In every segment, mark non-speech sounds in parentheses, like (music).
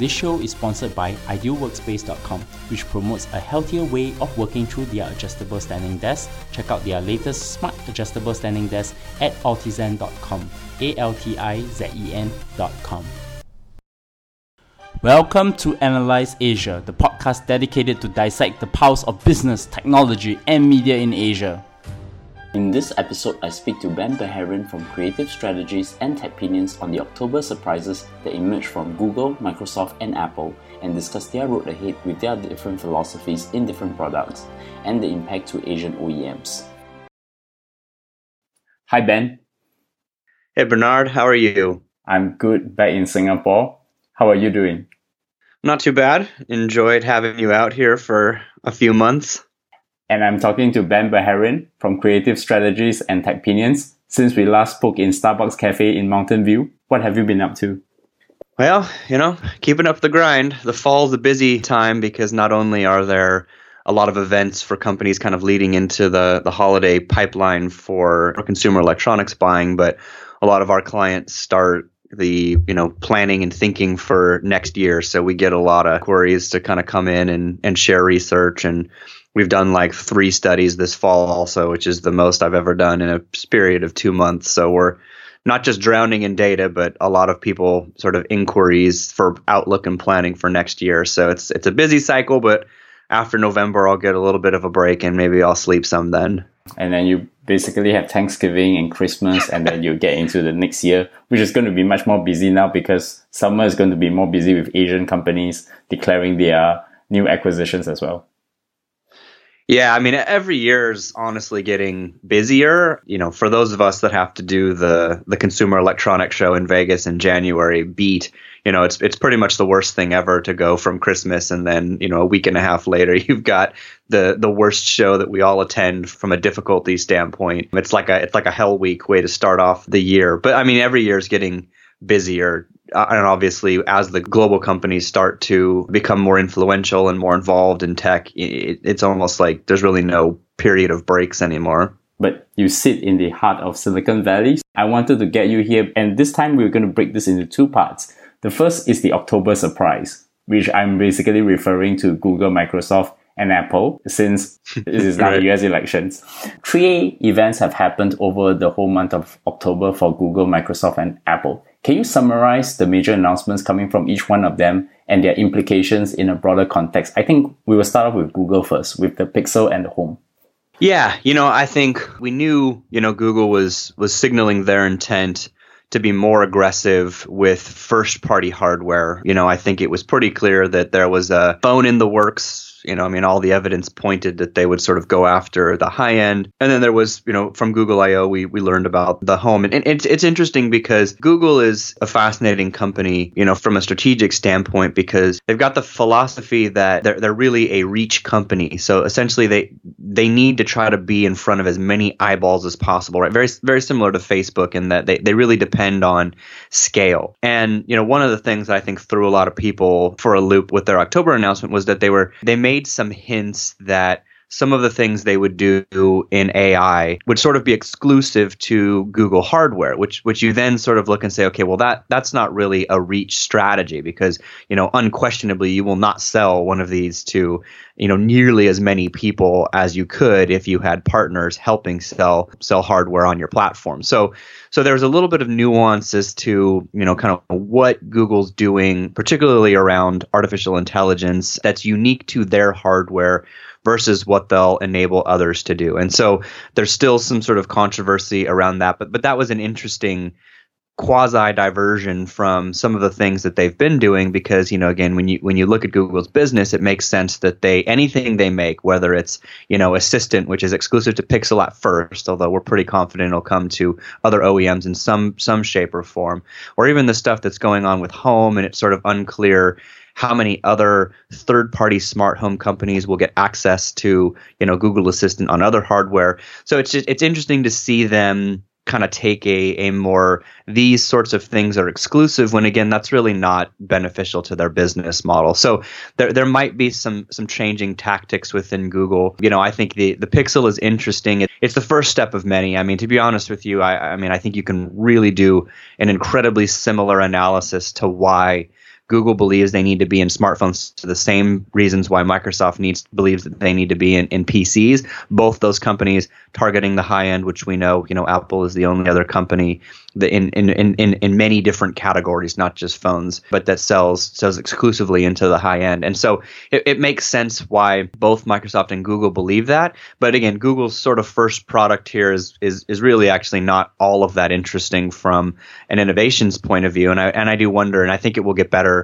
This show is sponsored by idealworkspace.com, which promotes a healthier way of working through their adjustable standing desk. Check out their latest smart adjustable standing desk at altizen.com. A L T I Z E N.com. Welcome to Analyze Asia, the podcast dedicated to dissect the pulse of business, technology, and media in Asia. In this episode, I speak to Ben Bajarin from Creative Strategies and Techpinions on the October surprises that emerged from Google, Microsoft, and Apple and discuss their road ahead with their different philosophies in different products and the impact to Asian OEMs. Hi, Ben. Hey, Bernard, how are you? I'm good back in Singapore. How are you doing? Not too bad. Enjoyed having you out here for a few months and I'm talking to Ben Bajarin from Creative Strategies and Techpinions. Since we last spoke in Starbucks Cafe in Mountain View, what have you been up to? Well, you know, keeping up the grind. The fall's a busy time because not only are there a lot of events for companies kind of leading into the, the holiday pipeline for consumer electronics buying, but a lot of our clients start the you know planning and thinking for next year so we get a lot of queries to kind of come in and, and share research and we've done like three studies this fall also, which is the most I've ever done in a period of two months. So we're not just drowning in data, but a lot of people sort of inquiries for outlook and planning for next year. So it's it's a busy cycle, but after November I'll get a little bit of a break and maybe I'll sleep some then. And then you basically have Thanksgiving and Christmas and then you get into the next year, which is going to be much more busy now because summer is going to be more busy with Asian companies declaring their new acquisitions as well. Yeah, I mean, every year is honestly getting busier. You know, for those of us that have to do the the Consumer Electronics Show in Vegas in January, beat. You know, it's it's pretty much the worst thing ever to go from Christmas and then you know a week and a half later (laughs) you've got the the worst show that we all attend from a difficulty standpoint. It's like a it's like a hell week way to start off the year. But I mean, every year is getting busier Uh, and obviously as the global companies start to become more influential and more involved in tech it, it's almost like there's really no period of breaks anymore. But you sit in the heart of silicon valley. I wanted to get you here and this time we're going to break this into two parts. The first is the october surprise which i'm basically referring to google microsoft and Apple since (laughs) it is now right. US elections. Three events have happened over the whole month of October for Google, Microsoft, and Apple. Can you summarize the major announcements coming from each one of them and their implications in a broader context? I think we will start off with Google first, with the Pixel and the Home. Yeah, you know, I think we knew, you know, Google was was signaling their intent to be more aggressive with first party hardware. You know, I think it was pretty clear that there was a phone in the works you know, I mean, all the evidence pointed that they would sort of go after the high end. And then there was, you know, from Google I/O, we we learned about the home, and, and it's it's interesting because Google is a fascinating company, you know, from a strategic standpoint because they've got the philosophy that they're they're really a reach company. So essentially, they they need to try to be in front of as many eyeballs as possible, right? Very very similar to Facebook in that they they really depend on scale. And you know, one of the things that I think threw a lot of people for a loop with their October announcement was that they were they made made some hints that some of the things they would do in AI would sort of be exclusive to Google hardware, which which you then sort of look and say, okay, well that that's not really a reach strategy because you know unquestionably you will not sell one of these to you know nearly as many people as you could if you had partners helping sell sell hardware on your platform. So so there's a little bit of nuance as to you know kind of what Google's doing, particularly around artificial intelligence that's unique to their hardware versus what they'll enable others to do. And so there's still some sort of controversy around that, but but that was an interesting quasi diversion from some of the things that they've been doing because you know again when you when you look at Google's business it makes sense that they anything they make whether it's you know assistant which is exclusive to Pixel at first although we're pretty confident it'll come to other OEMs in some some shape or form or even the stuff that's going on with home and it's sort of unclear how many other third-party smart home companies will get access to you know Google Assistant on other hardware. So it's just, it's interesting to see them kind of take a, a more these sorts of things are exclusive when again that's really not beneficial to their business model. So there, there might be some some changing tactics within google. You know i think the the pixel is interesting. It's the first step of many. I mean to be honest with you i, I mean i think you can really do an incredibly similar analysis to why Google believes they need to be in smartphones to the same reasons why Microsoft needs believes that they need to be in, in PCs. Both those companies targeting the high end, which we know, you know, Apple is the only other company that in in, in, in many different categories, not just phones, but that sells sells exclusively into the high end. And so it, it makes sense why both Microsoft and Google believe that. But again, Google's sort of first product here is is is really actually not all of that interesting from an innovations point of view. And I and I do wonder, and I think it will get better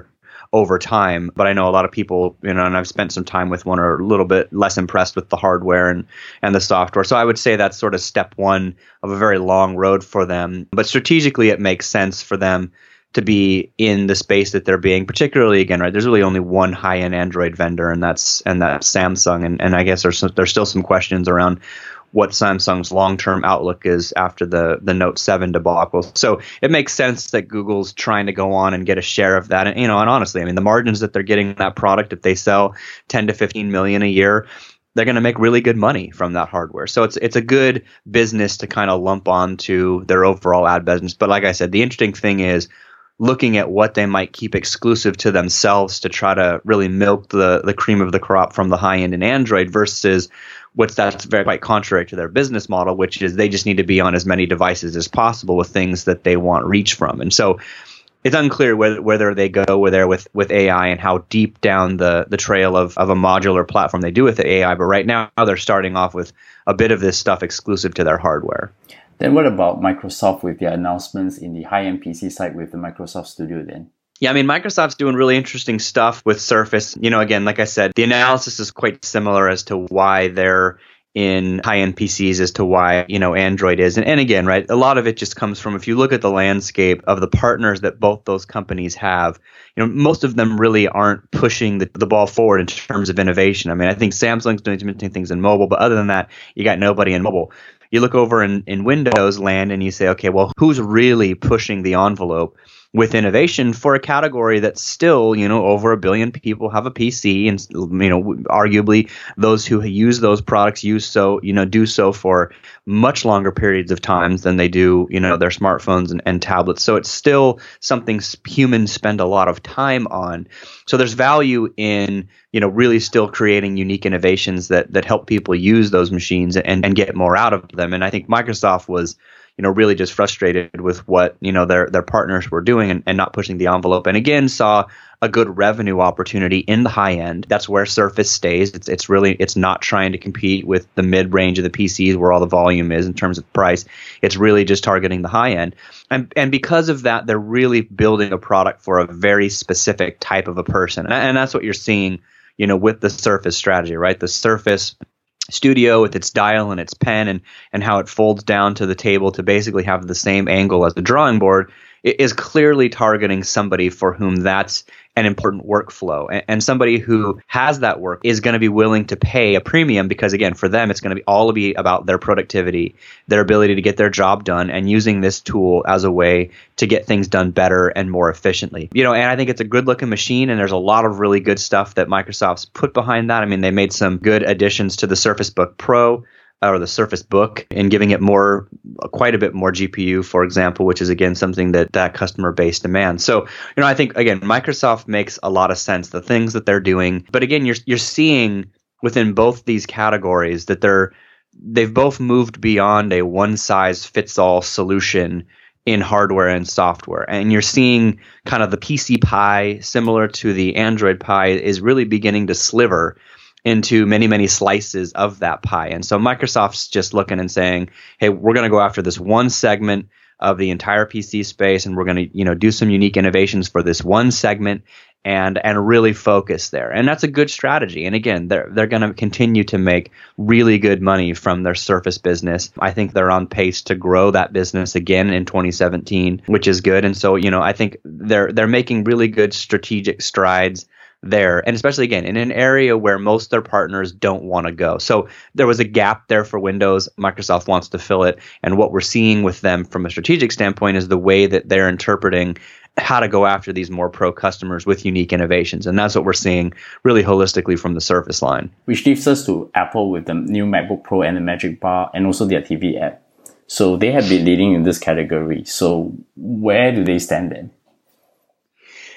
over time. But I know a lot of people, you know, and I've spent some time with one, are a little bit less impressed with the hardware and and the software. So I would say that's sort of step one of a very long road for them. But strategically, it makes sense for them to be in the space that they're being particularly again right there's really only one high-end android vendor and that's and that's samsung and, and i guess there's some, there's still some questions around what Samsung's long-term outlook is after the the Note 7 debacle. So it makes sense that Google's trying to go on and get a share of that. And you know, and honestly, I mean, the margins that they're getting that product if they sell 10 to 15 million a year, they're going to make really good money from that hardware. So it's it's a good business to kind of lump onto their overall ad business. But like I said, the interesting thing is looking at what they might keep exclusive to themselves to try to really milk the the cream of the crop from the high end in Android versus what's that's very quite contrary to their business model, which is they just need to be on as many devices as possible with things that they want reach from. And so it's unclear whether whether they go with there with, with AI and how deep down the, the trail of, of a modular platform they do with the AI. But right now they're starting off with a bit of this stuff exclusive to their hardware. Then what about Microsoft with their announcements in the high-end PC side with the Microsoft Studio then? Yeah, I mean, Microsoft's doing really interesting stuff with Surface. You know, again, like I said, the analysis is quite similar as to why they're in high-end PCs as to why, you know, Android is. And, and again, right, a lot of it just comes from if you look at the landscape of the partners that both those companies have, you know, most of them really aren't pushing the, the ball forward in terms of innovation. I mean, I think Samsung's doing some interesting things in mobile, but other than that, you got nobody in mobile you look over in, in Windows land and you say, okay, well, who's really pushing the envelope? With innovation for a category that's still, you know, over a billion people have a PC, and you know, arguably those who use those products use so, you know, do so for much longer periods of times than they do, you know, their smartphones and, and tablets. So it's still something humans spend a lot of time on. So there's value in, you know, really still creating unique innovations that that help people use those machines and, and get more out of them. And I think Microsoft was you know, really just frustrated with what, you know, their their partners were doing and, and not pushing the envelope. And again, saw a good revenue opportunity in the high end. That's where Surface stays. It's it's really it's not trying to compete with the mid range of the PCs where all the volume is in terms of price. It's really just targeting the high end. And and because of that, they're really building a product for a very specific type of a person. And, and that's what you're seeing, you know, with the Surface strategy, right? The Surface studio with its dial and its pen and and how it folds down to the table to basically have the same angle as the drawing board is clearly targeting somebody for whom that's an important workflow. And, and somebody who has that work is going to be willing to pay a premium because, again, for them, it's going to be all be about their productivity, their ability to get their job done, and using this tool as a way to get things done better and more efficiently. You know, and I think it's a good looking machine, and there's a lot of really good stuff that Microsoft's put behind that. I mean, they made some good additions to the Surface Book Pro or the Surface Book and giving it more, quite a bit more GPU, for example, which is again something that that customer base demands. So, you know, I think again, Microsoft makes a lot of sense. The things that they're doing, but again, you're you're seeing within both these categories that they're they've both moved beyond a one size fits all solution in hardware and software. And you're seeing kind of the PC pie, similar to the Android pie, is really beginning to sliver into many many slices of that pie. And so microsoft's just looking and saying hey we're going to go after this one segment of the entire pc space and we're going to you know do some unique innovations for this one segment and and really focus there. And that's a good strategy. And again they're they're going to continue to make really good money from their surface business. I think they're on pace to grow that business again in 2017 which is good. And so you know i think they're they're making really good strategic strides there, and especially again in an area where most of their partners don't want to go. So there was a gap there for Windows. Microsoft wants to fill it, and what we're seeing with them from a strategic standpoint is the way that they're interpreting how to go after these more pro customers with unique innovations. And that's what we're seeing really holistically from the Surface line. Which leads us to Apple with the new MacBook Pro and the Magic Bar and also their TV app. So they have been leading in this category. So where do they stand then?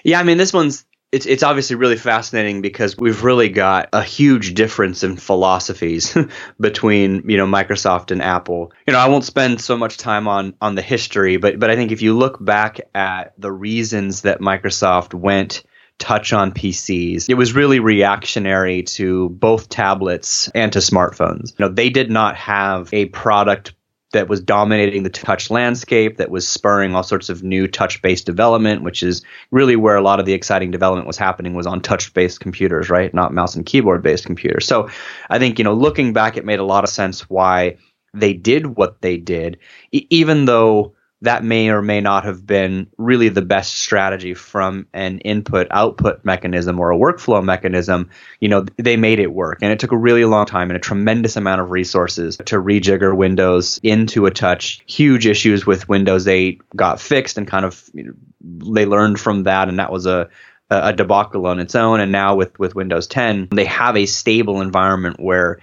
Yeah, I mean, this one's it's it's obviously really fascinating because we've really got a huge difference in philosophies (laughs) between you know Microsoft and Apple. You know, I won't spend so much time on on the history, but but I think if you look back at the reasons that Microsoft went touch on PCs. It was really reactionary to both tablets and to smartphones. You know, they did not have a product that was dominating the touch landscape, that was spurring all sorts of new touch-based development, which is really where a lot of the exciting development was happening was on touch-based computers, right? Not mouse and keyboard-based computers. So I think, you know, looking back, it made a lot of sense why they did what they did, e- even though that may or may not have been really the best strategy from an input output mechanism or a workflow mechanism. You know, they made it work. And it took a really long time and a tremendous amount of resources to rejigger Windows into a touch. Huge issues with Windows 8 got fixed and kind of you know, they learned from that. And that was a, a debacle on its own. And now with, with Windows 10, they have a stable environment where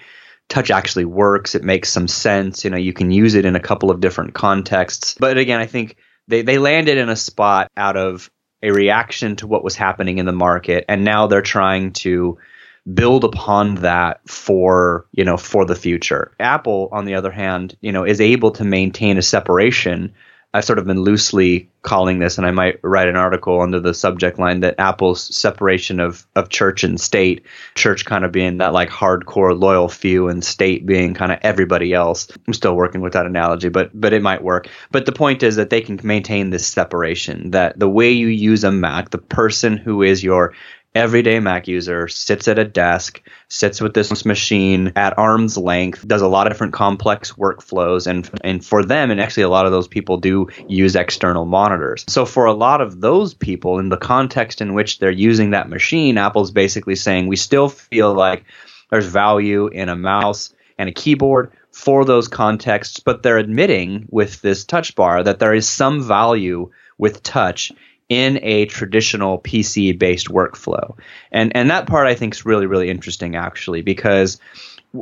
touch actually works. It makes some sense. You know, you can use it in a couple of different contexts. But again, I think they, they landed in a spot out of a reaction to what was happening in the market. And now they're trying to build upon that for, you know, for the future. Apple, on the other hand, you know, is able to maintain a separation I've sort of been loosely calling this, and I might write an article under the subject line that Apple's separation of, of church and state, church kind of being that like hardcore loyal few, and state being kind of everybody else. I'm still working with that analogy, but but it might work. But the point is that they can maintain this separation. That the way you use a Mac, the person who is your everyday Mac user sits at a desk, sits with this machine at arm's length, does a lot of different complex workflows, and and for them, and actually a lot of those people do use external monitors. So for a lot of those people, in the context in which they're using that machine, Apple's basically saying we still feel like there's value in a mouse and a keyboard for those contexts, but they're admitting with this touch bar that there is some value with touch in a traditional PC based workflow. And and that part I think is really really interesting actually because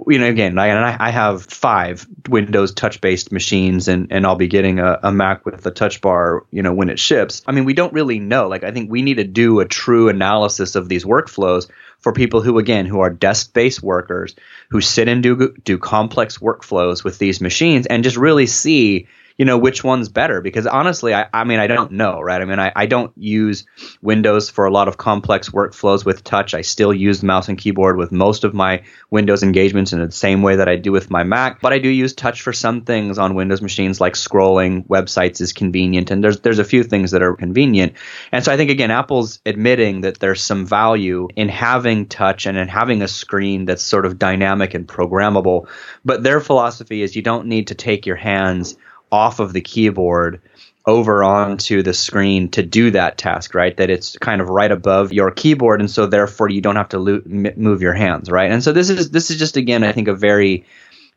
you know again I, I have five Windows touch based machines and and I'll be getting a, a Mac with a touch bar you know when it ships. I mean we don't really know like I think we need to do a true analysis of these workflows for people who again who are desk based workers who sit and do do complex workflows with these machines and just really see you know which one's better? Because honestly I, I mean I don't know right? I mean I, I don't use Windows for a lot of complex workflows with touch. I still use mouse and keyboard with most of my Windows engagements in the same way that I do with my Mac. But I do use touch for some things on Windows machines like scrolling. Websites is convenient and there's there's a few things that are convenient. And so I think again Apple's admitting that there's some value in having touch and in having a screen that's sort of dynamic and programmable. But their philosophy is you don't need to take your hands off of the keyboard over onto the screen to do that task, right? That it's kind of right above your keyboard, and so therefore you don't have to lo- move your hands, right? And so this is this is just again, I think, a very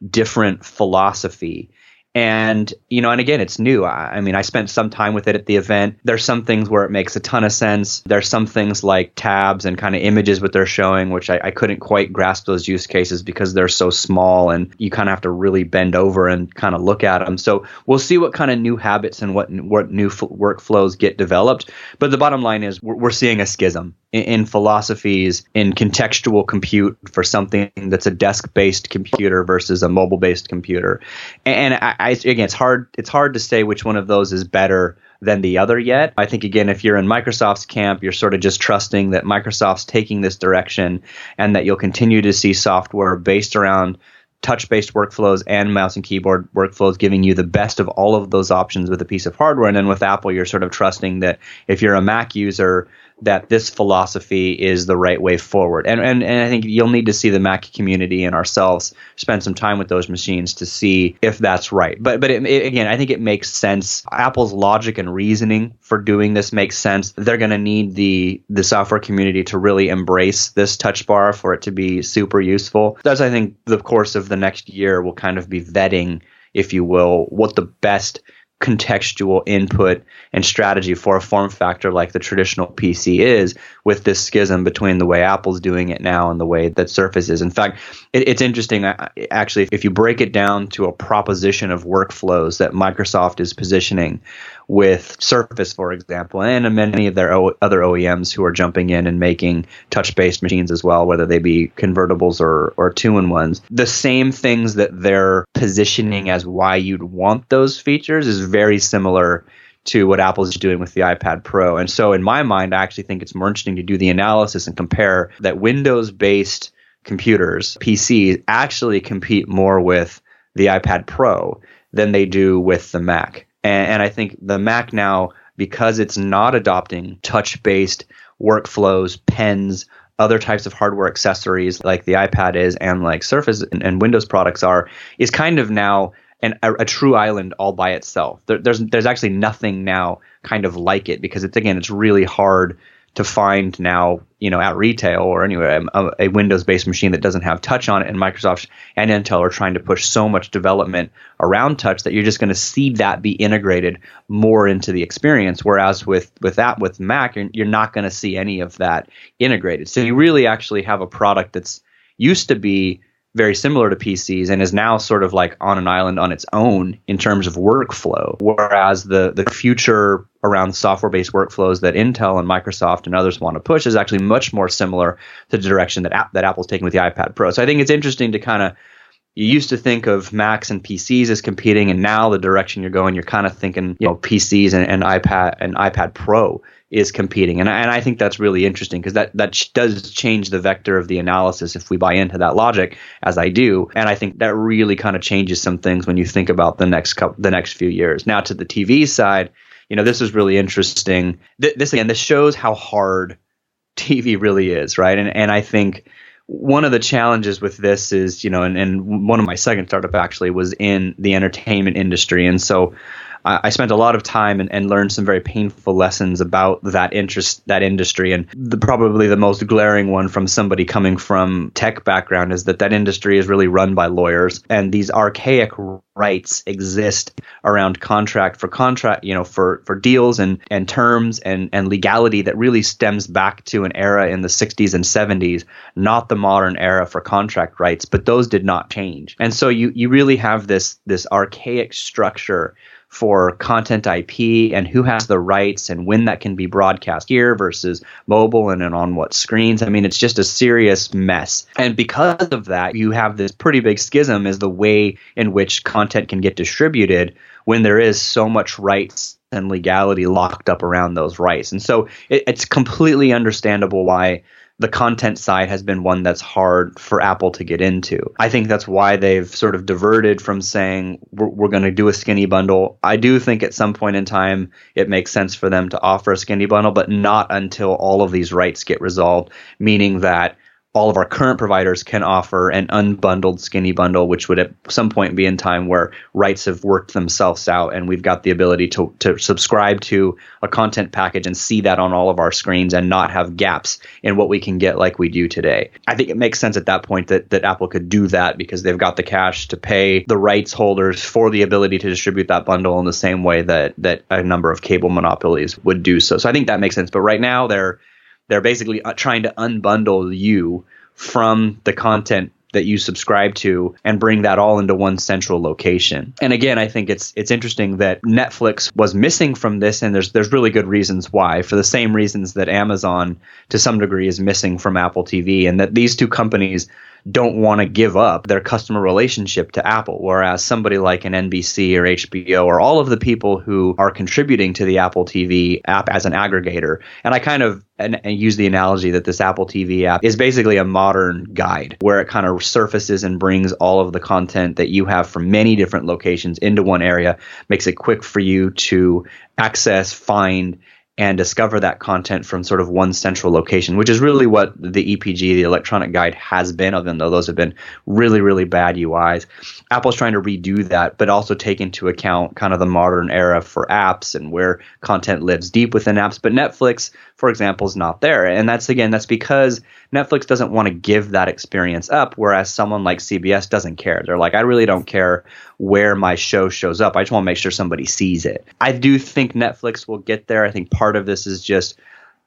different philosophy and, you know, and again, it's new. I, I, mean, I spent some time with it at the event. There's some things where it makes a ton of sense. There's some things like tabs and kind of images what they're showing, which I, I couldn't quite grasp those use cases because they're so small and you kind of have to really bend over and kind of look at them. So we'll see what kind of new habits and what, what new f- workflows get developed. But the bottom line is we're, we're seeing a schism in, philosophies in contextual compute for something that's a desk-based computer versus a mobile-based computer. And I, I, again, it's hard it's hard to say which one of those is better than the other yet. I think again, if you're in Microsoft's camp, you're sort of just trusting that Microsoft's taking this direction and that you'll continue to see software based around touch-based workflows and mouse and keyboard workflows giving you the best of all of those options with a piece of hardware and then with apple you're sort of trusting that if you're a mac user that this philosophy is the right way forward. And, and and I think you'll need to see the Mac community and ourselves spend some time with those machines to see if that's right. But but it, it, again, I think it makes sense. Apple's logic and reasoning for doing this makes sense. They're going to need the the software community to really embrace this touch bar for it to be super useful. That's I think the course of the next year will kind of be vetting if you will, what the best contextual input and strategy for a form factor like the traditional PC is with this schism between the way Apple's doing it now and the way that Surface is. In fact, it, it's interesting actually if you break it down to a proposition of workflows that Microsoft is positioning with Surface, for example, and many of their o- other OEMs who are jumping in and making touch-based machines as well, whether they be convertibles or or two-in-ones. The same things that they're positioning as why you'd want those features is very similar to what Apple's doing with the iPad Pro. And so in my mind, I actually think it's more interesting to do the analysis and compare that Windows-based computers, PCs, actually compete more with the iPad Pro than they do with the Mac. And, and I think the Mac now, because it's not adopting touch based workflows, pens, other types of hardware accessories like the iPad is and like Surface and, and Windows products are, is kind of now an, a, a, true island all by itself. There, there's there's actually nothing now kind of like it because it's again it's really hard to find now, you know, at retail or anywhere, um, a, a Windows-based machine that doesn't have touch on it. And Microsoft and Intel are trying to push so much development around touch that you're just going to see that be integrated more into the experience. Whereas with with that with Mac, you're, you're not going to see any of that integrated. So you really actually have a product that's used to be very similar to PCs and is now sort of like on an island on its own in terms of workflow. Whereas the the future around software based workflows that Intel and Microsoft and others want to push is actually much more similar to the direction that that Apple's taking with the iPad Pro. So I think it's interesting to kind of you used to think of Macs and PCs as competing, and now the direction you're going, you're kind of thinking, you know, PCs and, and iPad and iPad Pro is competing. And, and I think that's really interesting because that, that does change the vector of the analysis if we buy into that logic, as I do. And I think that really kind of changes some things when you think about the next couple, the next few years. Now to the TV side, you know, this is really interesting. Th- this again, this shows how hard TV really is, right? And and I think one of the challenges with this is, you know, and, and one of my second startup actually was in the entertainment industry. And so I spent a lot of time and, and, learned some very painful lessons about that interest, that industry. And the, probably the most glaring one from somebody coming from tech background is that that industry is really run by lawyers, and these archaic rights exist around contract for contract, you know, for for deals and and terms and and legality that really stems back to an era in the 60s and 70s, not the modern era for contract rights. But those did not change, and so you you really have this this archaic structure for content IP and who has the rights and when that can be broadcast here versus mobile and, and on what screens. I mean, it's just a serious mess. And because of that, you have this pretty big schism is the way in which content can get distributed when there is so much rights and legality locked up around those rights. And so it, it's completely understandable why the content side has been one that's hard for Apple to get into. I think that's why they've sort of diverted from saying we're, we're going to do a skinny bundle. I do think at some point in time it makes sense for them to offer a skinny bundle, but not until all of these rights get resolved, meaning that all of our current providers can offer an unbundled skinny bundle, which would at some point be in time where rights have worked themselves out and we've got the ability to, to subscribe to a content package and see that on all of our screens and not have gaps in what we can get like we do today. I think it makes sense at that point that, that Apple could do that because they've got the cash to pay the rights holders for the ability to distribute that bundle in the same way that, that a number of cable monopolies would do so. So I think that makes sense. But right now they're they're basically uh, trying to unbundle you from the content that you subscribe to and bring that all into one central location. And again, I think it's it's interesting that Netflix was missing from this and there's there's really good reasons why for the same reasons that Amazon to some degree is missing from Apple TV and that these two companies don't want to give up their customer relationship to Apple. Whereas somebody like an NBC or HBO or all of the people who are contributing to the Apple TV app as an aggregator, and I kind of and, and, use the analogy that this Apple TV app is basically a modern guide where it kind of surfaces and brings all of the content that you have from many different locations into one area, makes it quick for you to access, find, and discover that content from sort of one central location, which is really what the EPG, the electronic guide, has been, even though those have been really, really bad UIs. Apple's trying to redo that, but also take into account kind of the modern era for apps and where content lives deep within apps. But Netflix, for example, is not there. And that's again, that's because Netflix doesn't want to give that experience up, whereas someone like CBS doesn't care. They're like, I really don't care where my show shows up. I just want to make sure somebody sees it. I do think Netflix will get there. I think part of this is just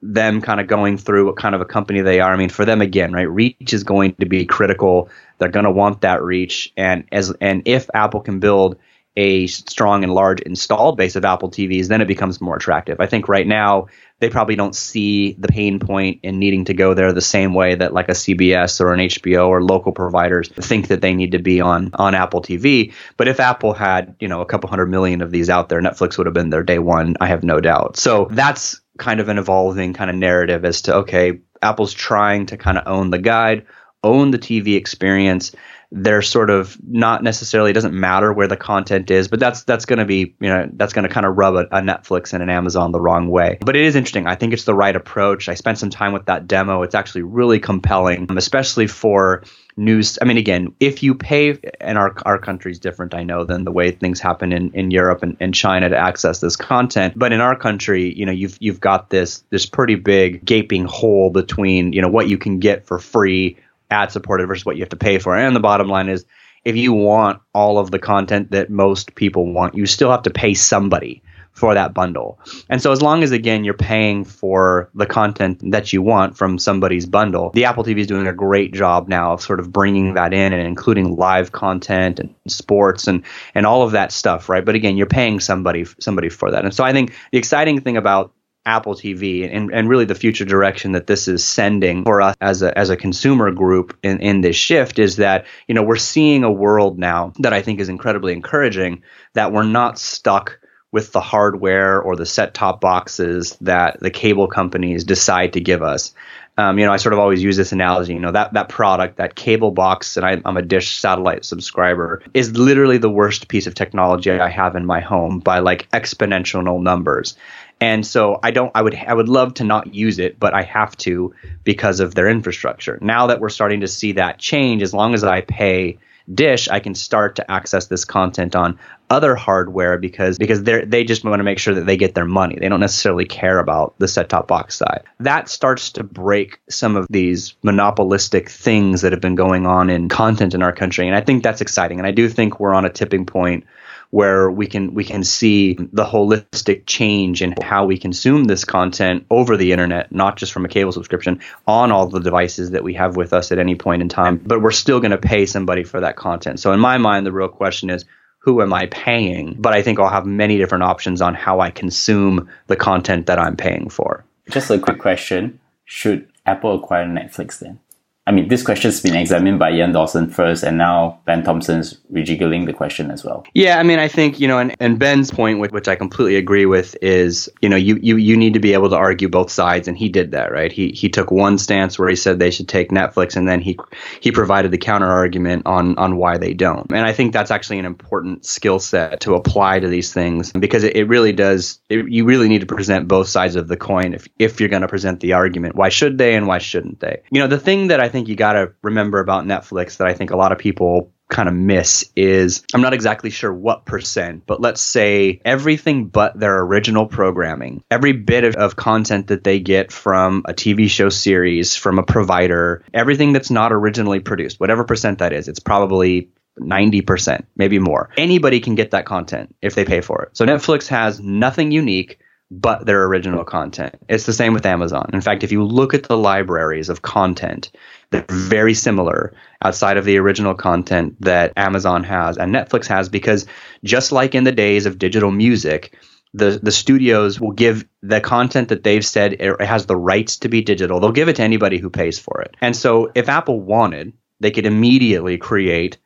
them kind of going through what kind of a company they are. I mean, for them again, right? Reach is going to be critical. They're going to want that reach, and as and if Apple can build a strong and large installed base of Apple TVs, then it becomes more attractive. I think right now they probably don't see the pain point in needing to go there the same way that like a CBS or an HBO or local providers think that they need to be on on Apple TV. But if Apple had, you know, a couple hundred million of these out there, Netflix would have been there day one, I have no doubt. So that's kind of an evolving kind of narrative as to okay, Apple's trying to kind of own the guide, own the TV experience they're sort of not necessarily it doesn't matter where the content is but that's that's going to be you know that's going to kind of rub a, a, netflix and an amazon the wrong way. But it is interesting. I think it's the right approach. I spent some time with that demo. It's actually really compelling especially for news. I mean again if you pay and our our country's different i know than the way things happen in, in europe and, and china to access this content. But in our country you know you've you've got this this pretty big gaping hole between you know what you can get for free ad supported versus what you have to pay for. And the bottom line is if you want all of the content that most people want, you still have to pay somebody for that bundle. And so as long as again you're paying for the content that you want from somebody's bundle, the Apple TV is doing a great job now of sort of bringing that in and including live content and sports and and all of that stuff, right? But again, you're paying somebody somebody for that. And so I think the exciting thing about Apple TV and, and really the future direction that this is sending for us as a, as a consumer group in, in this shift is that, you know, we're seeing a world now that I think is incredibly encouraging that we're not stuck with the hardware or the set top boxes that the cable companies decide to give us. Um, you know, I sort of always use this analogy. You know, that that product, that cable box, and I, I'm a Dish satellite subscriber, is literally the worst piece of technology I have in my home by like exponential numbers. And so I don't I would I would love to not use it, but I have to because of their infrastructure. Now that we're starting to see that change, as long as I pay Dish, I can start to access this content on other hardware because because they they just want to make sure that they get their money. They don't necessarily care about the set top box side. That starts to break some of these monopolistic things that have been going on in content in our country, and I think that's exciting. And I do think we're on a tipping point where we can we can see the holistic change in how we consume this content over the internet, not just from a cable subscription, on all the devices that we have with us at any point in time. But we're still going to pay somebody for that content. So in my mind, the real question is who am I paying? But I think I'll have many different options on how I consume the content that I'm paying for. Just a quick question. Should Apple acquire Netflix then? I mean, this question's been examined by Jan Dawson first, and now Ben Thompson's rejiggling the question as well. Yeah, I mean, I think you know, and, and Ben's point, which, which I completely agree with, is you know, you, you you need to be able to argue both sides, and he did that, right? He he took one stance where he said they should take Netflix, and then he he provided the counter argument on on why they don't. And I think that's actually an important skill set to apply to these things because it, it really does. It, you really need to present both sides of the coin if if you're going to present the argument. Why should they, and why shouldn't they? You know, the thing that I think you got to remember about Netflix that I think a lot of people kind of miss is I'm not exactly sure what percent, but let's say everything but their original programming, every bit of, of, content that they get from a TV show series, from a provider, everything that's not originally produced, whatever percent that is, it's probably 90%, maybe more. Anybody can get that content if they pay for it. So Netflix has nothing unique but their original content. It's the same with Amazon. In fact, if you look at the libraries of content, they're very similar outside of the original content that Amazon has and Netflix has because just like in the days of digital music, the the studios will give the content that they've said it has the rights to be digital. They'll give it to anybody who pays for it. And so if Apple wanted, they could immediately create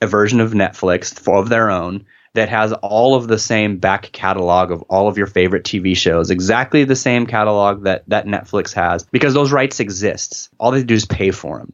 a version of Netflix of their own that has all of the same back catalog of all of your favorite TV shows, exactly the same catalog that, that Netflix has, because those rights exist. All they do is pay for them.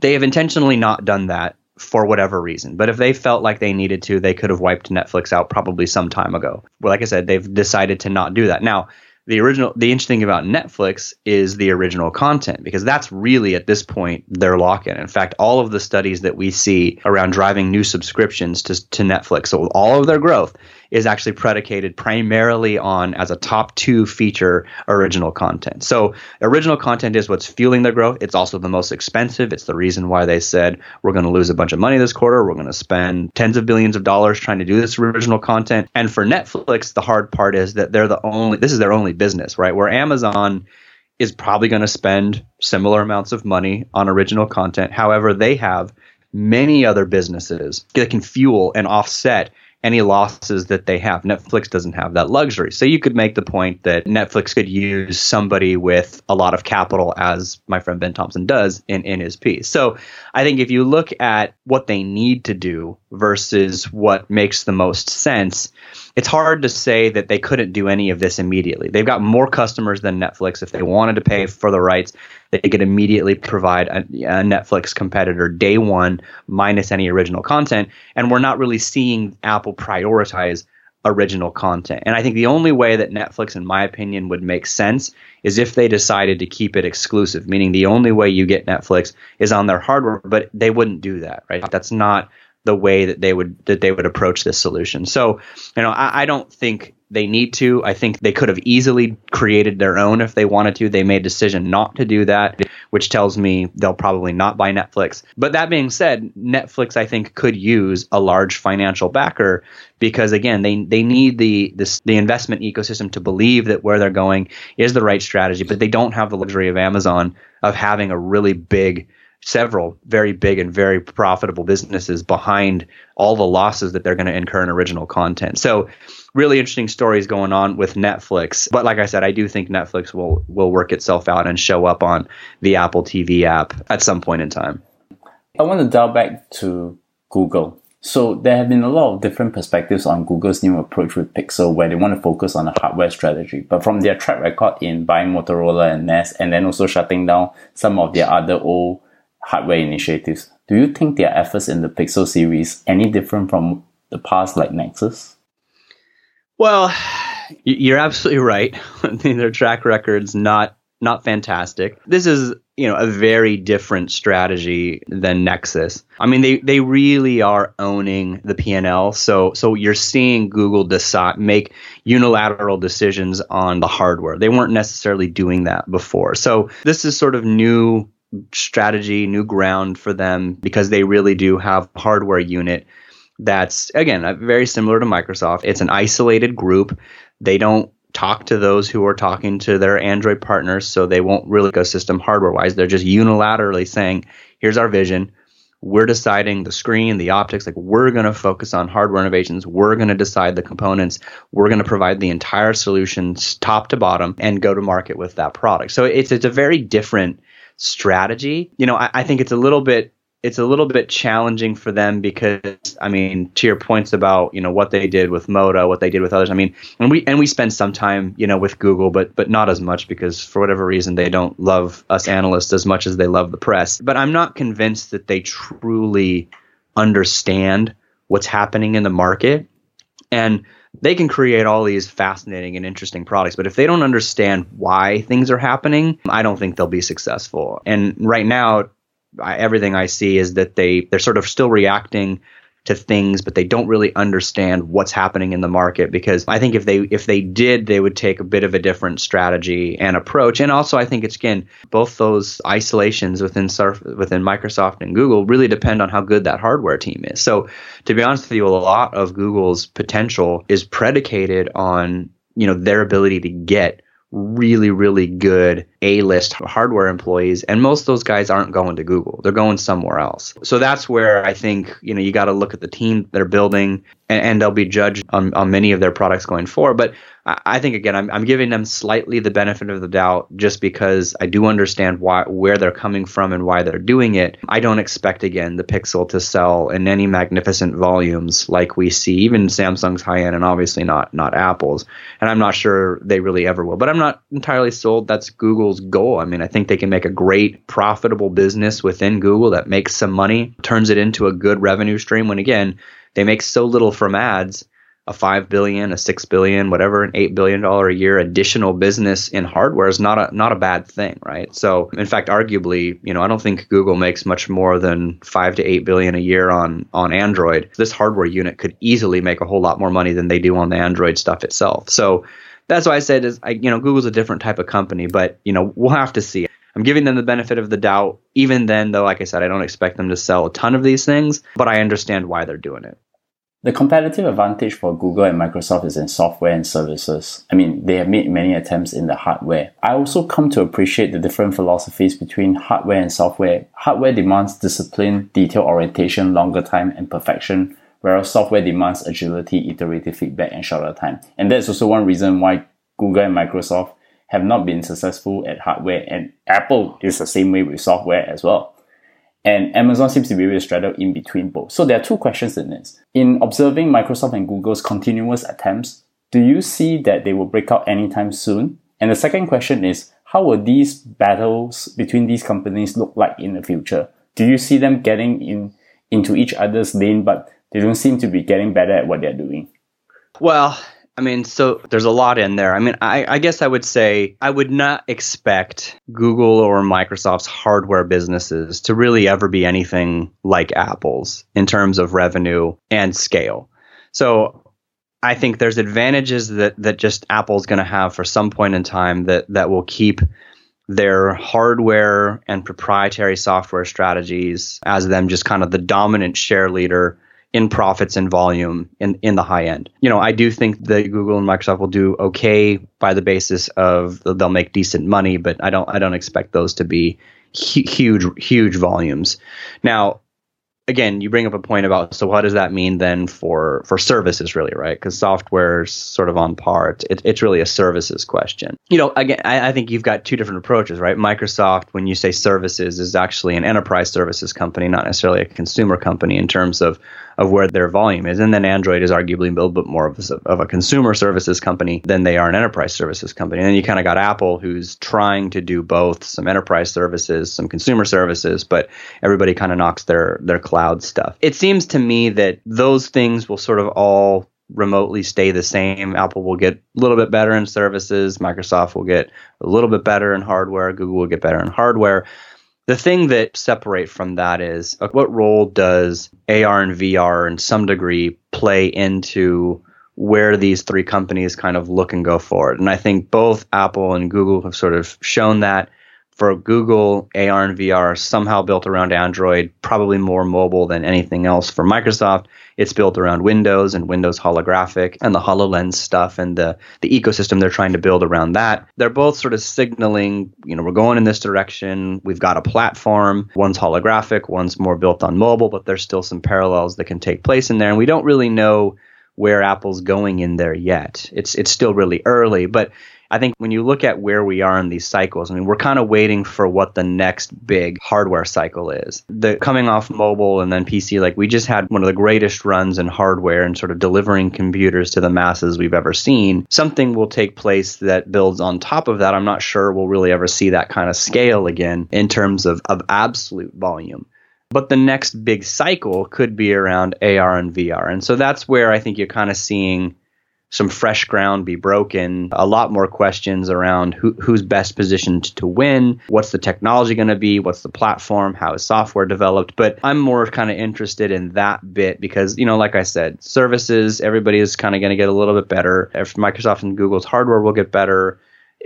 They have intentionally not done that for whatever reason. But if they felt like they needed to, they could have wiped Netflix out probably some time ago. Well, like I said, they've decided to not do that. Now, the original the interesting thing about Netflix is the original content because that's really at this point their lock-in. In fact, all of the studies that we see around driving new subscriptions to, to Netflix, so all of their growth is actually predicated primarily on as a top two feature original content. So original content is what's fueling their growth. It's also the most expensive. It's the reason why they said we're going to lose a bunch of money this quarter. We're going to spend tens of billions of dollars trying to do this original content. And for Netflix, the hard part is that they're the only this is their only business, right? Where Amazon is probably going to spend similar amounts of money on original content. However, they have many other businesses that can fuel and offset any losses that they have. Netflix doesn't have that luxury. So you could make the point that Netflix could use somebody with a lot of capital, as my friend Ben Thompson does in, in his piece. So I think if you look at what they need to do versus what makes the most sense, it's hard to say that they couldn't do any of this immediately. They've got more customers than Netflix. If they wanted to pay for the rights, they could immediately provide a, a, Netflix competitor day one minus any original content. And we're not really seeing Apple prioritize original content. And I think the only way that Netflix, in my opinion, would make sense is if they decided to keep it exclusive, meaning the only way you get Netflix is on their hardware, but they wouldn't do that, right? That's not the way that they would that they would approach this solution. So, you know, I, I, don't think they need to. I think they could have easily created their own if they wanted to. They made a decision not to do that, which tells me they'll probably not buy Netflix. But that being said, Netflix I think could use a large financial backer because again, they they need the this the investment ecosystem to believe that where they're going is the right strategy, but they don't have the luxury of Amazon of having a really big several very big and very profitable businesses behind all the losses that they're going to incur in original content. So really interesting stories going on with Netflix. But like I said, I do think Netflix will will work itself out and show up on the Apple TV app at some point in time. I want to dial back to Google. So there have been a lot of different perspectives on Google's new approach with Pixel where they want to focus on a hardware strategy. But from their track record in buying Motorola and Nest and then also shutting down some of their other old hardware initiatives. Do you think their efforts in the Pixel series any different from the past like Nexus? Well, (sighs) you're absolutely right. (laughs) their track record's not not fantastic. This is, you know, a very different strategy than Nexus. I mean, they they really are owning the P&L. So so you're seeing Google decide make unilateral decisions on the hardware. They weren't necessarily doing that before. So this is sort of new strategy, new ground for them because they really do have hardware unit that's again uh, very similar to Microsoft. It's an isolated group. They don't talk to those who are talking to their Android partners, so they won't really go system hardware wise. They're just unilaterally saying, "Here's our vision. We're deciding the screen, the optics. Like we're going to focus on hardware innovations. We're going to decide the components. We're going to provide the entire solutions, top to bottom, and go to market with that product." So it's it's a very different strategy. You know, I, I think it's a little bit it's a little bit challenging for them because I mean, to your points about you know what they did with Moto, what they did with others. I mean, and we and we spend some time you know with Google, but but not as much because for whatever reason they don't love us analysts as much as they love the press. But I'm not convinced that they truly understand what's happening in the market and they can create all these fascinating and interesting products, but if they don't understand why things are happening, I don't think they'll be successful. And right now, I, everything I see is that they they're sort of still reacting to things, but they don't really understand what's happening in the market because I think if they if they did, they would take a bit of a different strategy and approach. And also, I think it's again both those isolations within Surf within Microsoft and Google really depend on how good that hardware team is. So, to be honest with you, a lot of Google's potential is predicated on you know their ability to get really, really good A list hardware employees. And most of those guys aren't going to Google. They're going somewhere else. So that's where I think, you know, you got to look at the team they're building and, and they'll be judged on, on many of their products going forward. But I think again, I'm, I'm giving them slightly the benefit of the doubt just because I do understand why where they're coming from and why they're doing it. I don't expect again the Pixel to sell in any magnificent volumes like we see even Samsung's high end and obviously not not Apple's. And I'm not sure they really ever will. But I'm not entirely sold that's Google's goal. I mean, I think they can make a great profitable business within Google that makes some money, turns it into a good revenue stream when again they make so little from ads a five billion, a six billion, whatever, an eight billion dollar a year additional business in hardware is not a not a bad thing, right? So, in fact, arguably, you know, I don't think Google makes much more than five to eight billion a year on on Android. This hardware unit could easily make a whole lot more money than they do on the Android stuff itself. So, that's why I said is, I, you know, Google's a different type of company, but you know, we'll have to see. I'm giving them the benefit of the doubt. Even then, though, like I said, I don't expect them to sell a ton of these things, but I understand why they're doing it. The competitive advantage for Google and Microsoft is in software and services. I mean, they have made many attempts in the hardware. I also come to appreciate the different philosophies between hardware and software. Hardware demands discipline, detail orientation, longer time, and perfection, whereas software demands agility, iterative feedback, and shorter time. And that's also one reason why Google and Microsoft have not been successful at hardware, and Apple is the same way with software as well. And Amazon seems to be able to straddle in between both. So there are two questions in this. In observing Microsoft and Google's continuous attempts, do you see that they will break out anytime soon? And the second question is, how will these battles between these companies look like in the future? Do you see them getting in into each other's lane, but they don't seem to be getting better at what they're doing? Well, I mean, so there's a lot in there. I mean, I, I, guess I would say I would not expect Google or Microsoft's hardware businesses to really ever be anything like Apple's in terms of revenue and scale. So I think there's advantages that that just Apple's going to have for some point in time that that will keep their hardware and proprietary software strategies as them just kind of the dominant share leader in profits and volume in, in the high end. You know, I do think that Google and Microsoft will do okay by the basis of they'll make decent money, but I don't I don't expect those to be huge huge volumes. Now, again, you bring up a point about so what does that mean then for for services really, right? Because software is sort of on par. It, it's really a services question. You know, again, I, I, think you've got two different approaches, right? Microsoft, when you say services, is actually an enterprise services company, not necessarily a consumer company in terms of of where their volume is. And then Android is arguably a little bit more of a, of a consumer services company than they are an enterprise services company. And then you kind of got Apple, who's trying to do both some enterprise services, some consumer services, but everybody kind of knocks their their cloud stuff. It seems to me that those things will sort of all remotely stay the same. Apple will get a little bit better in services, Microsoft will get a little bit better in hardware, Google will get better in hardware. The thing that separate from that is uh, what role does AR and VR in some degree play into where these three companies kind of look and go forward. And I think both Apple and Google have sort of shown that for Google, AR and VR somehow built around Android, probably more mobile than anything else. For Microsoft, it's built around Windows and Windows holographic and the HoloLens stuff and the, the ecosystem they're trying to build around that. They're both sort of signaling, you know, we're going in this direction. We've got a platform. One's holographic, one's more built on mobile, but there's still some parallels that can take place in there. And we don't really know where Apple's going in there yet. It's it's still really early, but I think when you look at where we are in these cycles, I mean, we're kind of waiting for what the next big hardware cycle is. The coming off mobile and then PC, like we just had one of the greatest runs in hardware and sort of delivering computers to the masses we've ever seen. Something will take place that builds on top of that. I'm not sure we'll really ever see that kind of scale again in terms of, of absolute volume. But the next big cycle could be around AR and VR. And so that's where I think you're kind of seeing some fresh ground be broken, a lot more questions around who, who's best positioned to win, what's the technology going to be, what's the platform, how is software developed. But I'm more kind of interested in that bit because, you know, like I said, services, everybody is kind of going to get a little bit better. If Microsoft and Google's hardware will get better.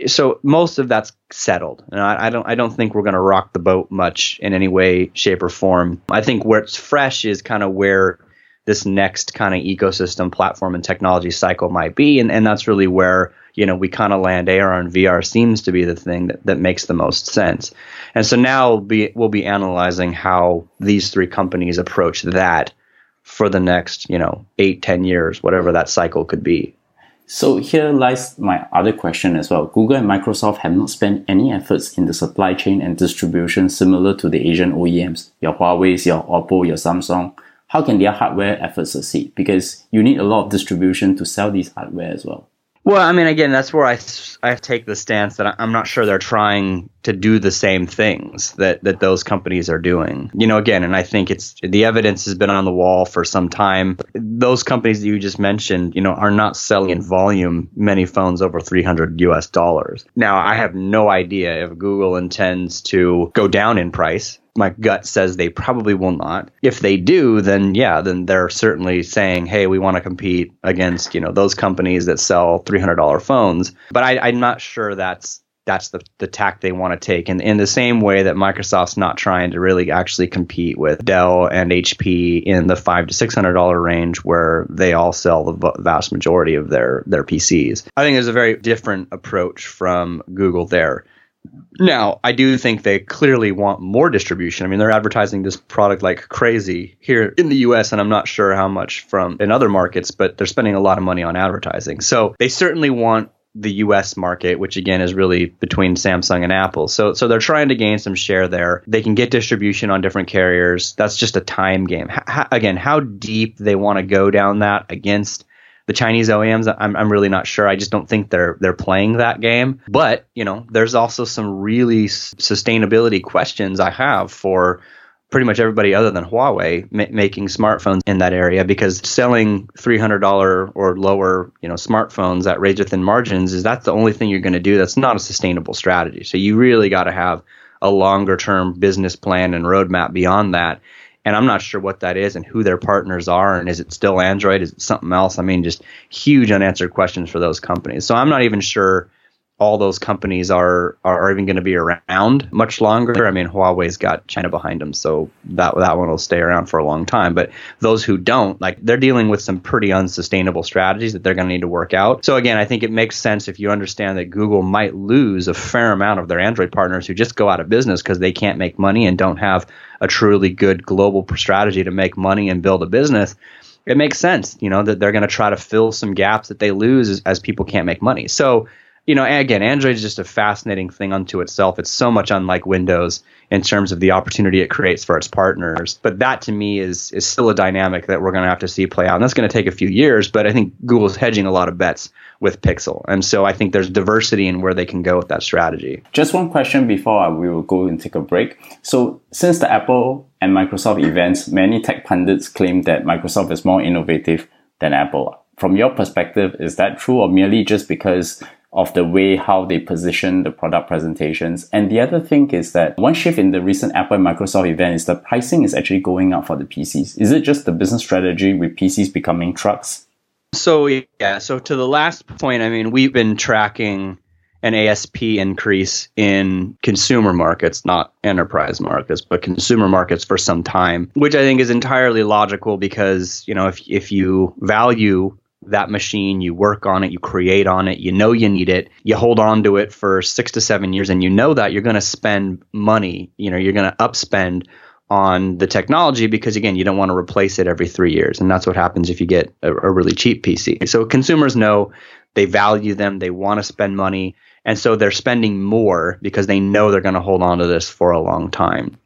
So most of that's settled, and I, I don't. I don't think we're going to rock the boat much in any way, shape, or form. I think where it's fresh is kind of where this next kind of ecosystem platform and technology cycle might be. And, and that's really where you know we kind of land AR and VR seems to be the thing that, that makes the most sense. And so now we'll be, we'll be analyzing how these three companies approach that for the next you know eight ten years whatever that cycle could be. So here lies my other question as well. Google and Microsoft have not spent any efforts in the supply chain and distribution similar to the Asian OEMs, your Huawei, your Oppo, your Samsung how can their hardware efforts succeed? Because you need a lot of distribution to sell these hardware as well. Well, I mean, again, that's where I, I take the stance that I'm not sure they're trying to do the same things that, that those companies are doing. You know, again, and I think it's the evidence has been on the wall for some time. Those companies that you just mentioned, you know, are not selling in volume many phones over 300 US dollars. Now, I have no idea if Google intends to go down in price my gut says they probably will not. If they do, then yeah, then they're certainly saying, hey, we want to compete against you know those companies that sell three hundred dollar phones. But I, am not sure that's that's the, the tack they want to take. And in the same way that Microsoft's not trying to really actually compete with Dell and HP in the five to six hundred dollar range, where they all sell the vast majority of their their PCs. I think there's a very different approach from Google there Now, I do think they clearly want more distribution. I mean, they're advertising this product like crazy here in the US, and I'm not sure how much from in other markets, but they're spending a lot of money on advertising. So they certainly want the US market, which again is really between Samsung and Apple. So so they're trying to gain some share there. They can get distribution on different carriers. That's just a time game. H- again, how deep they want to go down that against the Chinese OEMs, I'm, I'm really not sure. I just don't think they're they're playing that game. But you know, there's also some really sustainability questions I have for pretty much everybody other than Huawei ma- making smartphones in that area because selling $300 or lower, you know, smartphones at razor thin margins is that's the only thing you're going to do. That's not a sustainable strategy. So you really got to have a longer term business plan and roadmap beyond that. And I'm not sure what that is and who their partners are. And is it still Android? Is it something else? I mean, just huge unanswered questions for those companies. So I'm not even sure all those companies are are even going to be around much longer. I mean, Huawei's got China behind them, so that that one will stay around for a long time. But those who don't, like, they're dealing with some pretty unsustainable strategies that they're going to need to work out. So again, I think it makes sense if you understand that Google might lose a fair amount of their Android partners who just go out of business because they can't make money and don't have a truly good global strategy to make money and build a business it makes sense, you know, that they're going to try to fill some gaps that they lose as, as, people can't make money. So you know, again, Android is just a fascinating thing unto itself. It's so much unlike Windows in terms of the opportunity it creates for its partners. But that to me is is still a dynamic that we're going to have to see play out. And that's going to take a few years, but I think Google's hedging a lot of bets with Pixel. And so I think there's diversity in where they can go with that strategy. Just one question before uh, we will go and take a break. So since the Apple and Microsoft events, many tech pundits claim that Microsoft is more innovative than Apple. From your perspective, is that true or merely just because of the way how they position the product presentations. And the other thing is that one shift in the recent Apple and Microsoft event is the pricing is actually going up for the PCs. Is it just the business strategy with PCs becoming trucks? So yeah, so to the last point, I mean, we've been tracking an ASP increase in consumer markets, not enterprise markets, but consumer markets for some time, which I think is entirely logical because, you know, if if you value that machine, you work on it, you create on it, you know you need it, you hold on to it for six to seven years, and you know that you're going to spend money, you know, you're going to upspend on the technology because again you don't want to replace it every three years and that's what happens if you get a, a really cheap pc so consumers know they value them they want to spend money and so they're spending more because they know they're going to hold on to this for a long time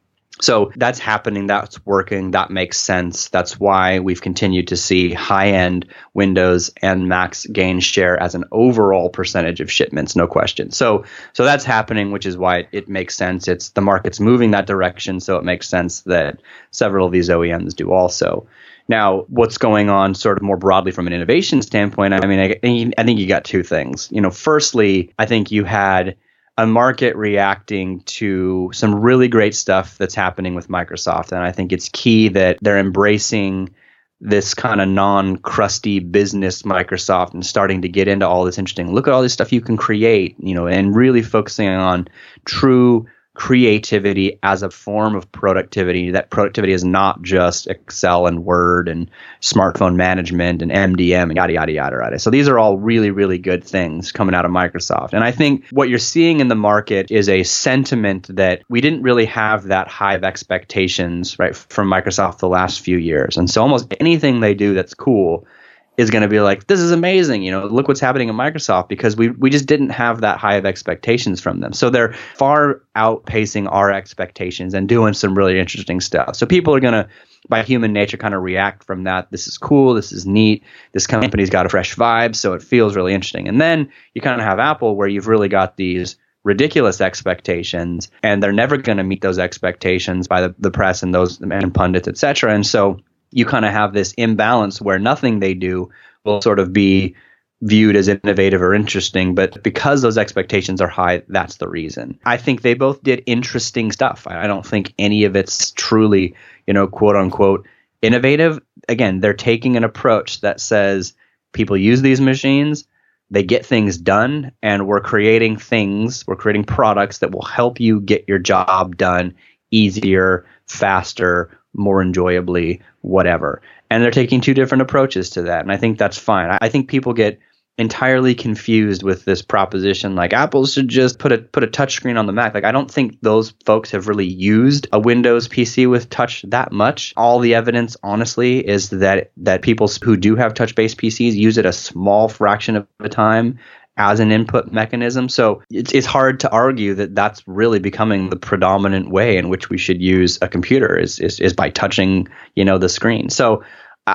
so that's happening. That's working. That makes sense. That's why we've continued to see high end Windows and Macs gain share as an overall percentage of shipments, no question. So, so that's happening, which is why it makes sense. It's the market's moving that direction. So it makes sense that several of these OEMs do also. Now, what's going on sort of more broadly from an innovation standpoint? I mean, I, I think you got two things. You know, firstly, I think you had a market reacting to some really great stuff that's happening with Microsoft. And I think it's key that they're embracing this kind of non crusty business Microsoft and starting to get into all this interesting look at all this stuff you can create, you know, and really focusing on true creativity as a form of productivity. That productivity is not just Excel and Word and smartphone management and MDM and yada, yada, yada, yada. So these are all really, really good things coming out of Microsoft. And I think what you're seeing in the market is a sentiment that we didn't really have that high of expectations, right, from Microsoft the last few years. And so almost anything they do that's cool is going to be like, this is amazing. You know, look what's happening in Microsoft because we, we just didn't have that high of expectations from them. So they're far outpacing our expectations and doing some really interesting stuff. So people are going to, by human nature, kind of react from that. This is cool. This is neat. This company's got a fresh vibe. So it feels really interesting. And then you kind of have Apple where you've really got these ridiculous expectations and they're never going to meet those expectations by the, the press and those and pundits, etc. And so you kind of have this imbalance where nothing they do will sort of be viewed as innovative or interesting, but because those expectations are high, that's the reason. I think they both did interesting stuff. I don't think any of it's truly, you know, quote unquote innovative. Again, they're taking an approach that says people use these machines, they get things done, and we're creating things, we're creating products that will help you get your job done easier, faster, more enjoyably, whatever. And they're taking two different approaches to that. And I think that's fine. I think people get entirely confused with this proposition like Apple should just put a put a touchscreen on the Mac. Like I don't think those folks have really used a Windows PC with touch that much. All the evidence honestly is that that people who do have touch-based PCs use it a small fraction of the time as an input mechanism. So it's, it's hard to argue that that's really becoming the predominant way in which we should use a computer is, is, is by touching, you know, the screen. So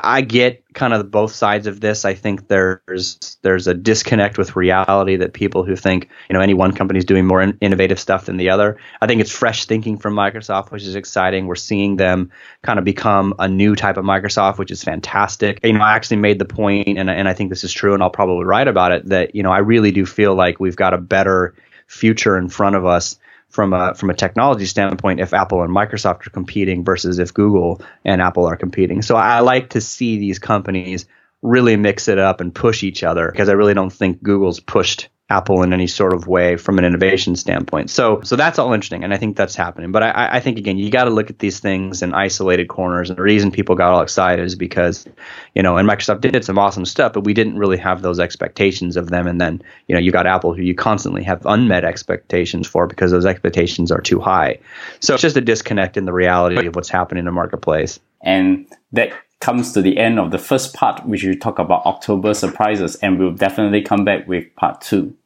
I get kind of both sides of this. I think there's there's a disconnect with reality that people who think you know any one company is doing more in- innovative stuff than the other. I think it's fresh thinking from Microsoft, which is exciting. We're seeing them kind of become a new type of Microsoft, which is fantastic. You know, I actually made the point, and and I think this is true, and I'll probably write about it that you know I really do feel like we've got a better future in front of us from a from a technology standpoint if Apple and Microsoft are competing versus if Google and Apple are competing. So I like to see these companies really mix it up and push each other because I really don't think Google's pushed Apple in any sort of way from an innovation standpoint. So, so that's all interesting, and I think that's happening. But I, I think again, you got to look at these things in isolated corners. And the reason people got all excited is because, you know, and Microsoft did some awesome stuff, but we didn't really have those expectations of them. And then, you know, you got Apple, who you constantly have unmet expectations for because those expectations are too high. So it's just a disconnect in the reality of what's happening in the marketplace. And that comes to the end of the first part, which we talk about October surprises, and we'll definitely come back with part two.